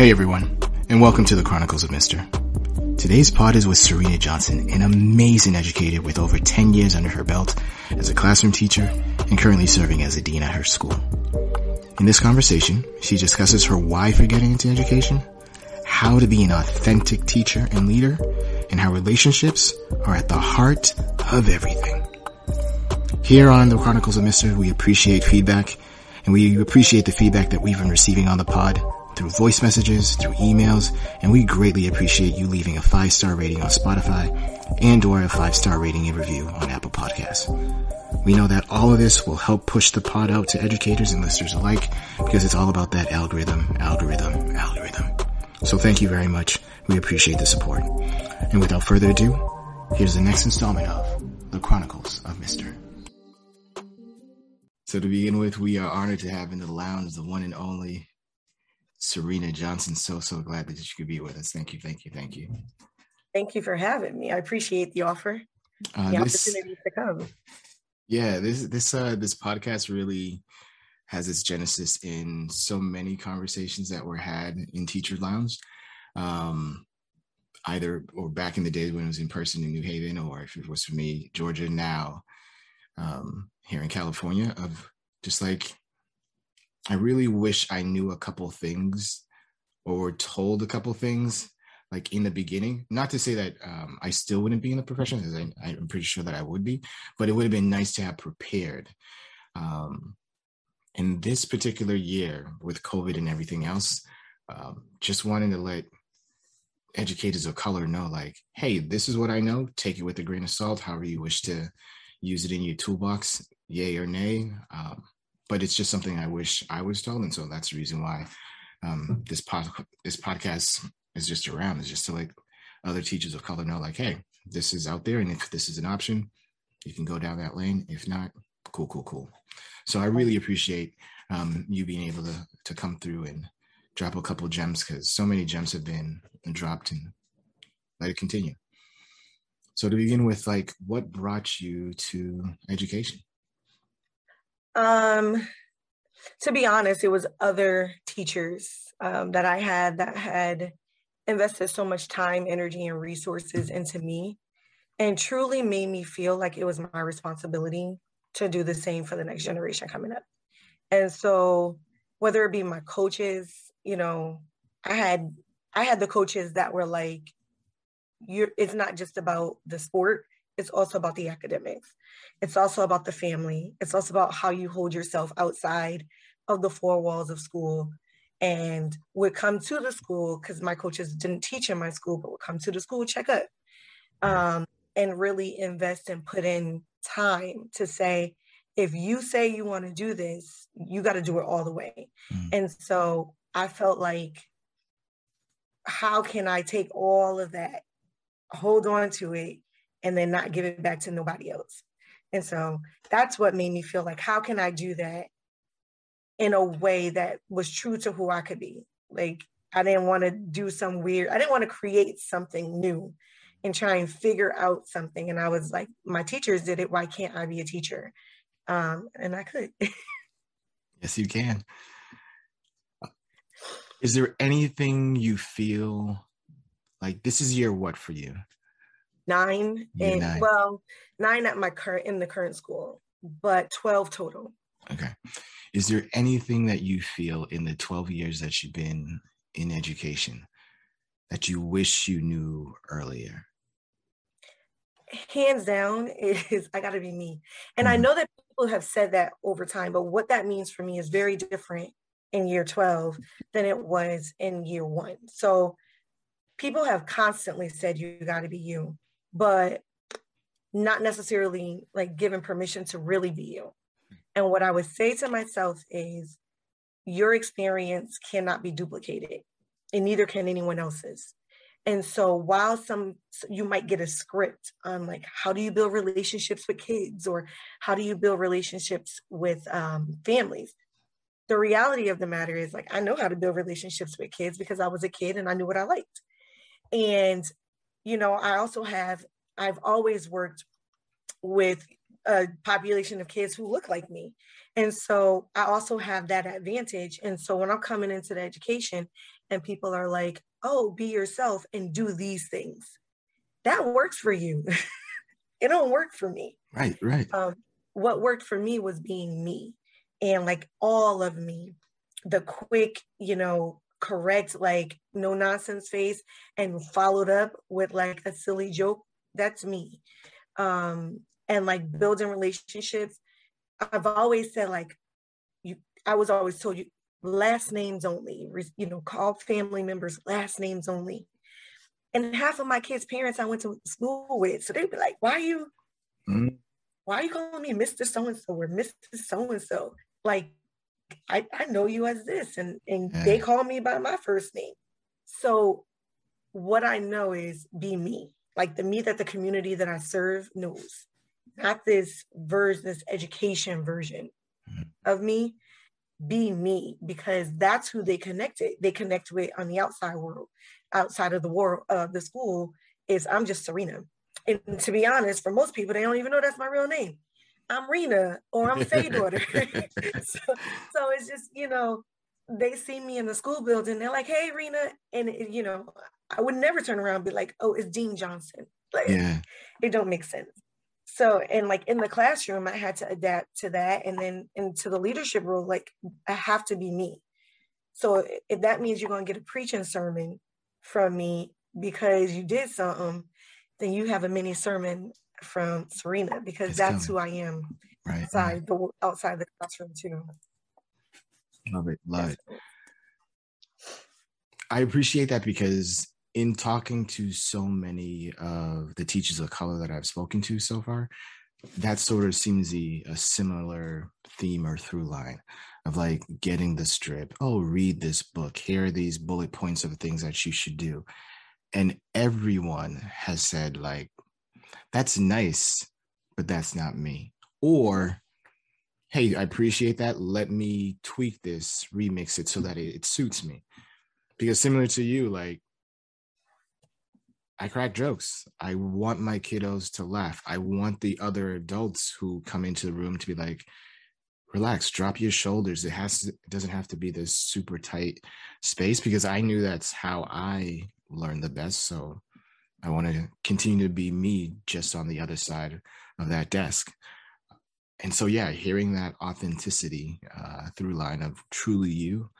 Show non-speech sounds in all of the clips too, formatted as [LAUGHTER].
Hey everyone, and welcome to the Chronicles of Mister. Today's pod is with Serena Johnson, an amazing educator with over 10 years under her belt as a classroom teacher and currently serving as a dean at her school. In this conversation, she discusses her why for getting into education, how to be an authentic teacher and leader, and how relationships are at the heart of everything. Here on the Chronicles of Mister, we appreciate feedback, and we appreciate the feedback that we've been receiving on the pod through voice messages, through emails, and we greatly appreciate you leaving a five-star rating on Spotify and or a five-star rating and review on Apple Podcasts. We know that all of this will help push the pod out to educators and listeners alike because it's all about that algorithm, algorithm, algorithm. So thank you very much. We appreciate the support. And without further ado, here's the next installment of The Chronicles of Mister. So to begin with, we are honored to have in the lounge the one and only Serena Johnson. So, so glad that you could be with us. Thank you, thank you, thank you. Thank you for having me. I appreciate the offer, uh, the this, opportunity to come. Yeah, this this uh this podcast really has its genesis in so many conversations that were had in Teacher Lounge. Um, either or back in the days when it was in person in New Haven, or if it was for me, Georgia now, um, here in California, of just like I really wish I knew a couple things or told a couple things like in the beginning. Not to say that um, I still wouldn't be in the profession, because I, am pretty sure that I would be, but it would have been nice to have prepared. Um, in this particular year with COVID and everything else, um, just wanting to let educators of color know like, hey, this is what I know. Take it with a grain of salt, however you wish to use it in your toolbox, yay or nay. Um, but it's just something I wish I was told. And so that's the reason why um, this pod, this podcast is just around is just to like other teachers of color know like, hey, this is out there. And if this is an option, you can go down that lane. If not, cool, cool, cool. So I really appreciate um, you being able to to come through and drop a couple gems because so many gems have been dropped and let it continue. So to begin with, like what brought you to education? Um, to be honest, it was other teachers um, that I had that had invested so much time, energy, and resources into me and truly made me feel like it was my responsibility to do the same for the next generation coming up. And so whether it be my coaches, you know, I had I had the coaches that were like, you're it's not just about the sport, it's also about the academics. It's also about the family. It's also about how you hold yourself outside of the four walls of school and would come to the school because my coaches didn't teach in my school, but would come to the school, check up, um, and really invest and put in time to say, if you say you want to do this, you got to do it all the way. Mm. And so I felt like, how can I take all of that, hold on to it, and then not give it back to nobody else? And so that's what made me feel like, how can I do that in a way that was true to who I could be. Like I didn't want to do some weird, I didn't want to create something new and try and figure out something. And I was like, my teachers did it. Why can't I be a teacher? Um, and I could. [LAUGHS] yes, you can. Is there anything you feel like this is year what for you? Nine year and nine. well, nine at my current in the current school, but 12 total. Okay. Is there anything that you feel in the 12 years that you've been in education that you wish you knew earlier? Hands down [LAUGHS] is I got to be me. And mm-hmm. I know that people have said that over time, but what that means for me is very different in year 12 than it was in year one. So people have constantly said you got to be you, but not necessarily like given permission to really be you. And what I would say to myself is your experience cannot be duplicated, and neither can anyone else's. And so while some you might get a script on like how do you build relationships with kids or how do you build relationships with um, families, the reality of the matter is like I know how to build relationships with kids because I was a kid and I knew what I liked. And you know, I also have I've always worked with a population of kids who look like me. And so I also have that advantage. And so when I'm coming into the education, and people are like, oh, be yourself and do these things. That works for you. [LAUGHS] it don't work for me. Right, right. Um, what worked for me was being me and like all of me. The quick, you know, correct, like no nonsense face and followed up with like a silly joke. That's me. Um, and like building relationships. I've always said like you I was always told you last names only, you know, call family members last names only. And half of my kids' parents I went to school with, so they'd be like, "Why are you, mm-hmm. why are you calling me Mr. So and So or Mrs. So and So?" Like, I I know you as this, and and yeah. they call me by my first name. So, what I know is be me, like the me that the community that I serve knows, not this version, this education version mm-hmm. of me be me because that's who they connected they connect with on the outside world outside of the world of uh, the school is i'm just serena and to be honest for most people they don't even know that's my real name i'm rena or i'm faye daughter. [LAUGHS] [LAUGHS] So, so it's just you know they see me in the school building they're like hey rena and it, you know i would never turn around and be like oh it's dean johnson. Like yeah. it don't make sense. So and like in the classroom i had to adapt to that and then into the leadership role like i have to be me. So if that means you're going to get a preaching sermon from me because you did something then you have a mini sermon from serena because it's that's coming. who i am right outside the outside the classroom too love it love it i appreciate that because in talking to so many of the teachers of color that I've spoken to so far, that sort of seems a, a similar theme or through line of like getting the strip. Oh, read this book. Here are these bullet points of things that you should do. And everyone has said, like, that's nice, but that's not me. Or, hey, I appreciate that. Let me tweak this, remix it so that it, it suits me. Because similar to you, like I crack jokes. I want my kiddos to laugh. I want the other adults who come into the room to be like, relax, drop your shoulders. It has to, it doesn't have to be this super tight space because I knew that's how I learned the best. So I want to continue to be me just on the other side of that desk. And so, yeah, hearing that authenticity uh, through line of truly you,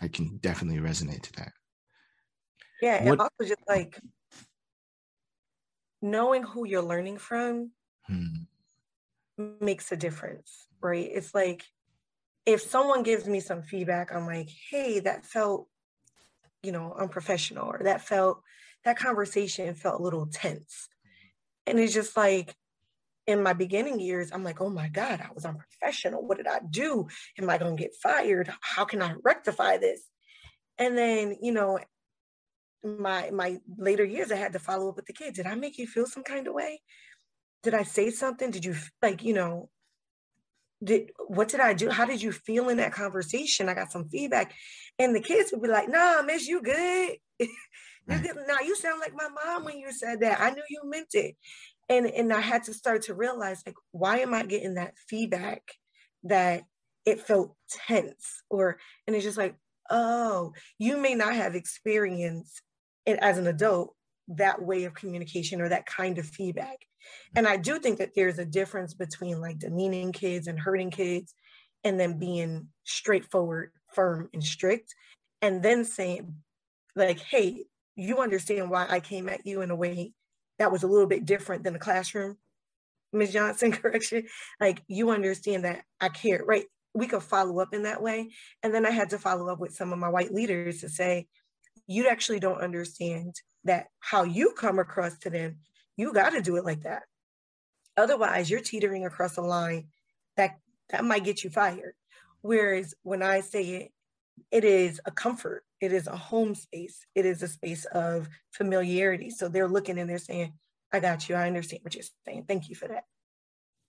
I can definitely resonate to that. Yeah, and also just like knowing who you're learning from hmm. makes a difference, right? It's like if someone gives me some feedback, I'm like, hey, that felt, you know, unprofessional, or that felt, that conversation felt a little tense. And it's just like, in my beginning years, I'm like, oh my God, I was unprofessional. What did I do? Am I going to get fired? How can I rectify this? And then, you know, my my later years i had to follow up with the kids did i make you feel some kind of way did i say something did you like you know did what did i do how did you feel in that conversation i got some feedback and the kids would be like nah miss you good [LAUGHS] good now you sound like my mom when you said that. I knew you meant it. And and i had to start to realize like why am i getting that feedback that it felt tense? Or and it's just like oh you may not have experienced it as an adult that way of communication or that kind of feedback. And I do think that there's a difference between like demeaning kids and hurting kids and then being straightforward, firm, and strict, and then saying, like, hey, you understand why I came at you in a way that was a little bit different than the classroom, Ms. Johnson, [LAUGHS] correction. Like, you understand that I care, right? We could follow up in that way. And then I had to follow up with some of my white leaders to say, you actually don't understand that how you come across to them, you got to do it like that. Otherwise, you're teetering across a line that that might get you fired. Whereas when I say it, it is a comfort, it is a home space, it is a space of familiarity. So they're looking and they're saying, I got you, I understand what you're saying. Thank you for that.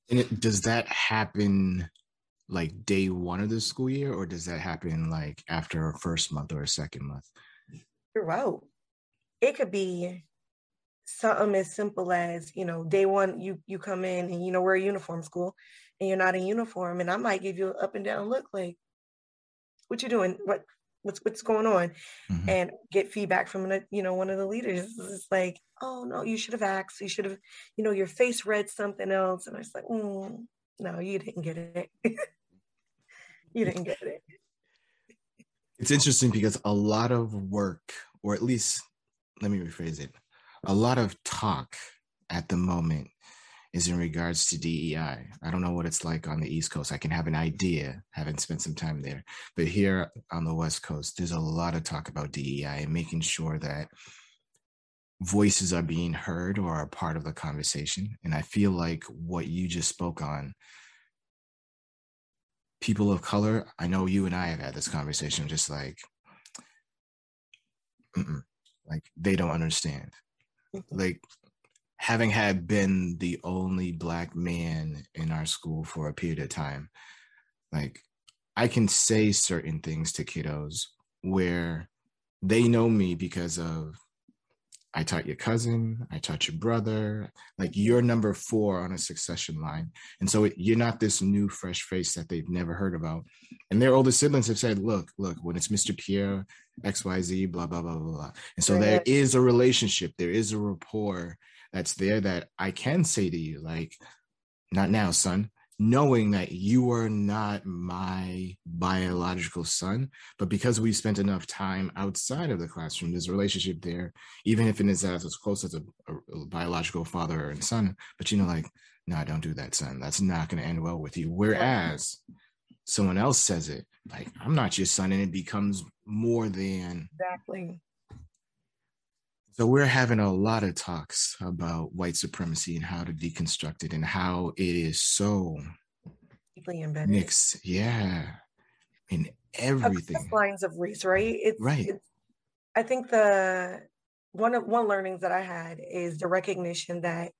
And it, does that happen like day one of the school year, or does that happen like after a first month or a second month? throughout. It could be something as simple as, you know, day one, you you come in and you know we're a uniform school and you're not in uniform. And I might give you an up and down look like, what you doing? What what's what's going on mm-hmm. and get feedback from you know one of the leaders. It's like oh no you should have asked you should have you know your face read something else. And i was like mm, no you didn't get it. [LAUGHS] You didn't get it. It's interesting because a lot of work or at least let me rephrase it a lot of talk at the moment is in regards to DEI. I don't know what it's like on the East Coast. I can have an idea, having spent some time there. But here on the West Coast, there's a lot of talk about DEI and making sure that voices are being heard or are part of the conversation. And I feel like what you just spoke on, people of color, I know you and I have had this conversation, just like, like they don't understand. Mm-hmm. Like having had been the only black man in our school for a period of time, like I can say certain things to kiddos where they know me because of I taught your cousin, I taught your brother, like you're number four on a succession line. And so it, you're not this new fresh face that they've never heard about. And their older siblings have said, look, look, when it's Mr. Pierre, XYZ, blah, blah, blah, blah, blah. And so there is a relationship, there is a rapport that's there that I can say to you, like, not now, son, knowing that you are not my biological son, but because we spent enough time outside of the classroom, there's a relationship there, even if it is as close as a, a biological father and son. But you know, like, no, don't do that, son. That's not going to end well with you. Whereas someone else says it, like, I'm not your son, and it becomes more than exactly so we're having a lot of talks about white supremacy and how to deconstruct it and how it is so deeply embedded. Mixed, yeah, in everything. lines of race, right? It's, right. It's, I think the one of one learnings that I had is the recognition that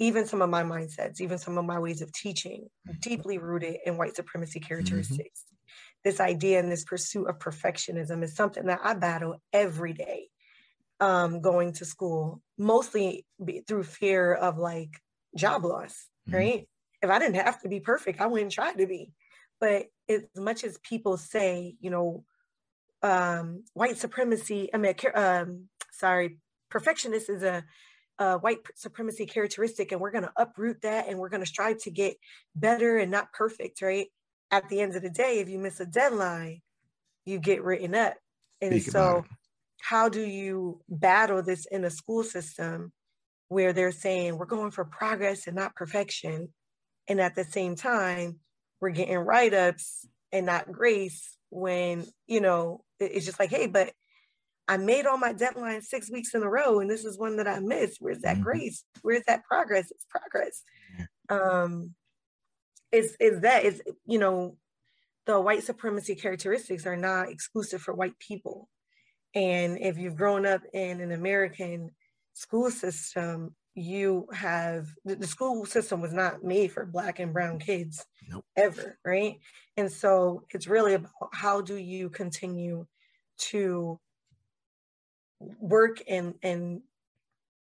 even some of my mindsets, even some of my ways of teaching, mm-hmm. deeply rooted in white supremacy mm-hmm. characteristics. Mm-hmm. This idea and this pursuit of perfectionism is something that I battle every day um, going to school, mostly through fear of like job loss, mm-hmm. right? If I didn't have to be perfect, I wouldn't try to be. But as much as people say, you know, um, white supremacy, I mean, um, sorry, perfectionist is a, a white supremacy characteristic, and we're going to uproot that and we're going to strive to get better and not perfect, right? At the end of the day, if you miss a deadline, you get written up. And Speak so how do you battle this in a school system where they're saying we're going for progress and not perfection and at the same time we're getting write-ups and not grace when you know it's just like hey but i made all my deadlines six weeks in a row and this is one that i missed. Where's that mm-hmm. grace? Where's that progress? It's progress. Um is is that is you know the white supremacy characteristics are not exclusive for white people and if you've grown up in an American school system, you have the school system was not made for black and brown kids nope. ever, right? And so it's really about how do you continue to work and and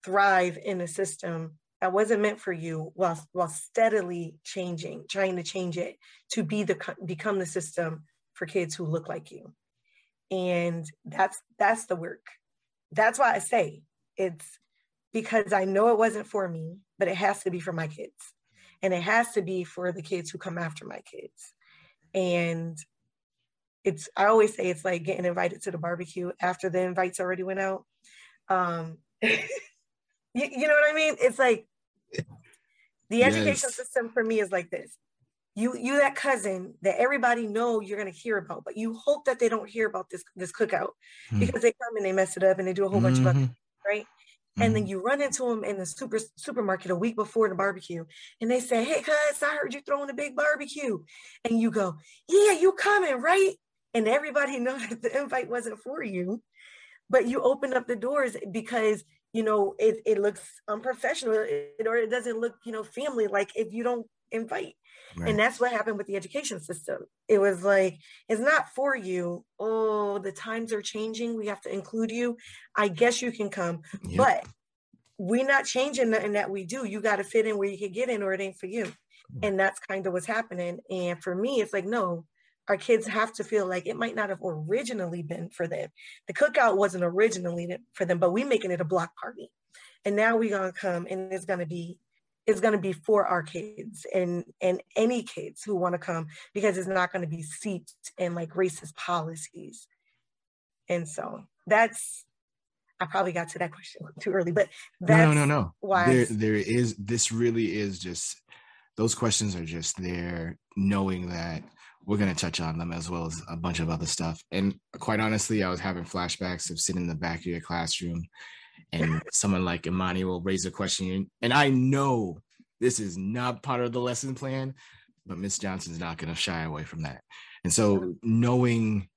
thrive in a system that wasn't meant for you while while steadily changing, trying to change it to be the become the system for kids who look like you and that's that's the work. That's why i say it's because i know it wasn't for me but it has to be for my kids. And it has to be for the kids who come after my kids. And it's i always say it's like getting invited to the barbecue after the invites already went out. Um [LAUGHS] you, you know what i mean? It's like the yes. education system for me is like this you you that cousin that everybody know you're going to hear about but you hope that they don't hear about this this cookout mm. because they come and they mess it up and they do a whole bunch mm-hmm. of other right mm-hmm. and then mm-hmm. you run into them in the super supermarket a week before the barbecue and they say hey cuz i heard you throwing a big barbecue and you go yeah you coming right and everybody [LAUGHS] knows that the invite wasn't for you but you open up the doors because you know it, it looks unprofessional or it doesn't look you know family like if you don't invite Right. And that's what happened with the education system. It was like, it's not for you. Oh, the times are changing. We have to include you. I guess you can come. Yep. But we're not changing nothing that we do. You got to fit in where you can get in, or it ain't for you. Mm. And that's kind of what's happening. And for me, it's like, no, our kids have to feel like it might not have originally been for them. The cookout wasn't originally for them, but we making it a block party. And now we're gonna come and it's gonna be it's gonna be for our kids and and any kids who want to come because it's not gonna be seeped in like racist policies. And so that's I probably got to that question [LAUGHS] too early, but no, no, no, no. Why there, there is this really is just those questions are just there, knowing that we're going to touch on them as well as a bunch of other stuff. And quite honestly, I was having flashbacks of sitting in the back of your classroom and someone like Imani will raise a question. And I know this is not part of the lesson plan, but Miss Johnson's not going to shy away from that. And so knowing,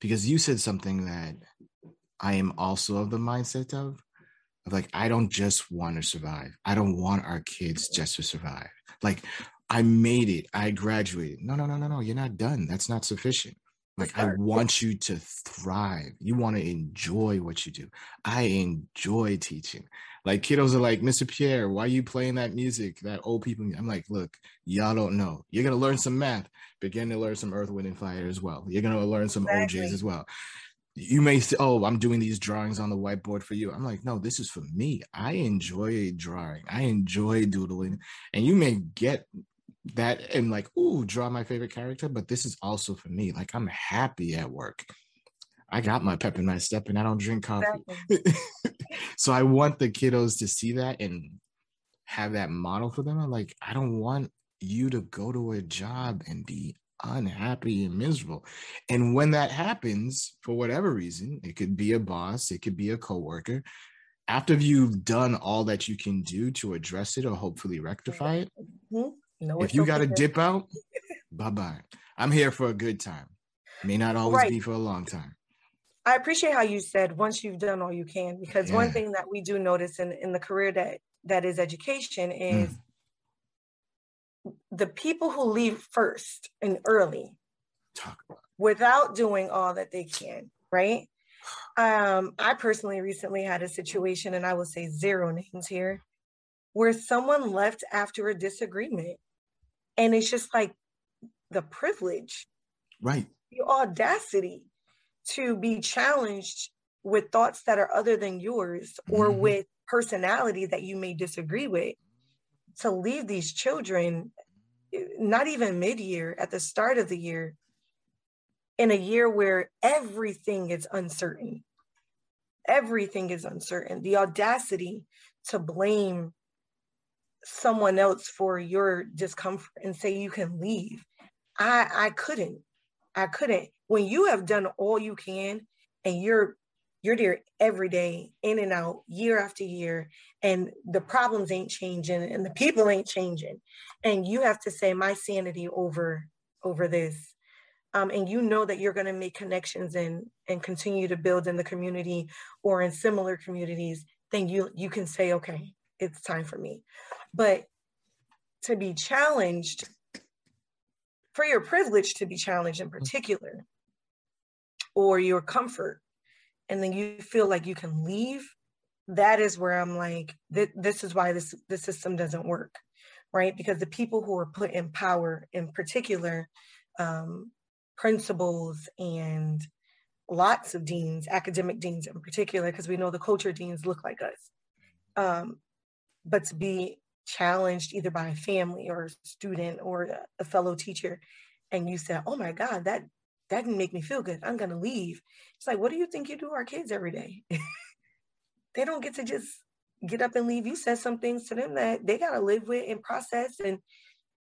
because you said something that I am also of the mindset of, of like, I don't just want to survive. I don't want our kids just to survive. Like I made it. I graduated. No, no, no, no, no. You're not done. That's not sufficient. Like I want you to thrive. You want to enjoy what you do. I enjoy teaching. Like kiddos are like, Mr. Pierre, why are you playing that music? That old people. I'm like, look, y'all don't know. You're gonna learn some math. Begin to learn some Earth, Wind, and Fire as well. You're gonna learn some exactly. O'Jays as well. You may say, oh, I'm doing these drawings on the whiteboard for you. I'm like, no, this is for me. I enjoy drawing. I enjoy doodling. And you may get that and like, ooh, draw my favorite character, but this is also for me. Like I'm happy at work. I got my pep in my step and I don't drink coffee. [LAUGHS] so I want the kiddos to see that and have that model for them. I'm like, I don't want you to go to a job and be unhappy and miserable. And when that happens, for whatever reason, it could be a boss, it could be a coworker. After you've done all that you can do to address it or hopefully rectify it, mm-hmm. No, if you got to dip out, bye bye. I'm here for a good time. May not always right. be for a long time. I appreciate how you said once you've done all you can, because yeah. one thing that we do notice in, in the career that that is education is mm. the people who leave first and early without doing all that they can, right? Um, I personally recently had a situation, and I will say zero names here, where someone left after a disagreement and it's just like the privilege, right? The audacity to be challenged with thoughts that are other than yours or mm-hmm. with personality that you may disagree with to leave these children eh, not even mid-year at the start of the year in a year where everything is uncertain everything is uncertain the audacity to blame someone else for your discomfort and say you can leave. I I couldn't. I couldn't. When you have done all you can and you're you're there every day, in and out, year after year, and the problems ain't changing and the people ain't changing. And you have to say my sanity over over this. Um, and you know that you're going to make connections and and continue to build in the community or in similar communities, then you you can say, okay, it's time for me. But to be challenged, for your privilege to be challenged in particular, or your comfort, and then you feel like you can leave, that is where I'm like, th- this is why this the system doesn't work, right? Because the people who are put in power, in particular, um, principals and lots of deans, academic deans in particular, because we know the culture deans look like us. Um, but to be challenged either by a family or a student or a fellow teacher and you said oh my god that that didn't make me feel good. I'm to leave. It's like what do you think you do our kids every day? [LAUGHS] They don't get to just get up and leave. You said some things to them that they got to live with and process and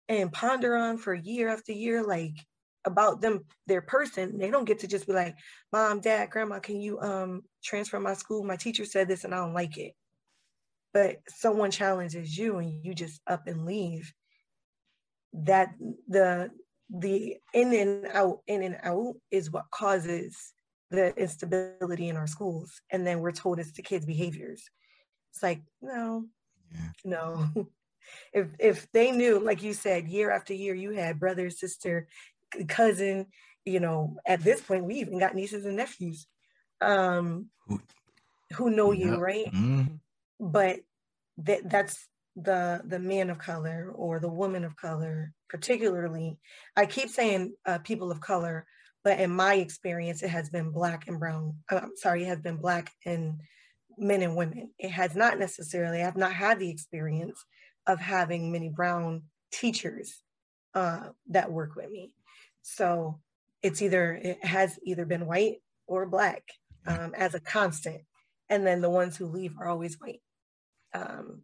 and ponder on for year after year like about them their person. They don't get to just be like mom dad grandma can you um transfer my school? My teacher said this and i don't like it but someone challenges you and you just up and leave that the the in and out in and out is what causes the instability in our schools. And then we're told it's the kids behaviors. It's like no yeah. no. [LAUGHS] If if they knew like you said year after year you had brother sister cousin you know at this point we even got nieces and nephews. Um who know you right? Mm-hmm but that that's the the man of color or the woman of color, particularly, I keep saying uh, people of color, but in my experience, it has been black and brown. Uh, I'm sorry, it has been black and men and women. It has not necessarily. I've not had the experience of having many brown teachers uh, that work with me. So it's either it has either been white or black um, as a constant, and then the ones who leave are always white. Um,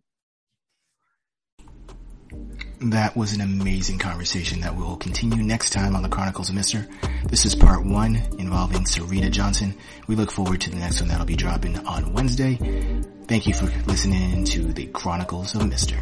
that was an amazing conversation that will continue next time on the Chronicles of Mister. This is part one involving Serena Johnson. We look forward to the next one that'll be dropping on Wednesday. Thank you for listening to the Chronicles of Mister.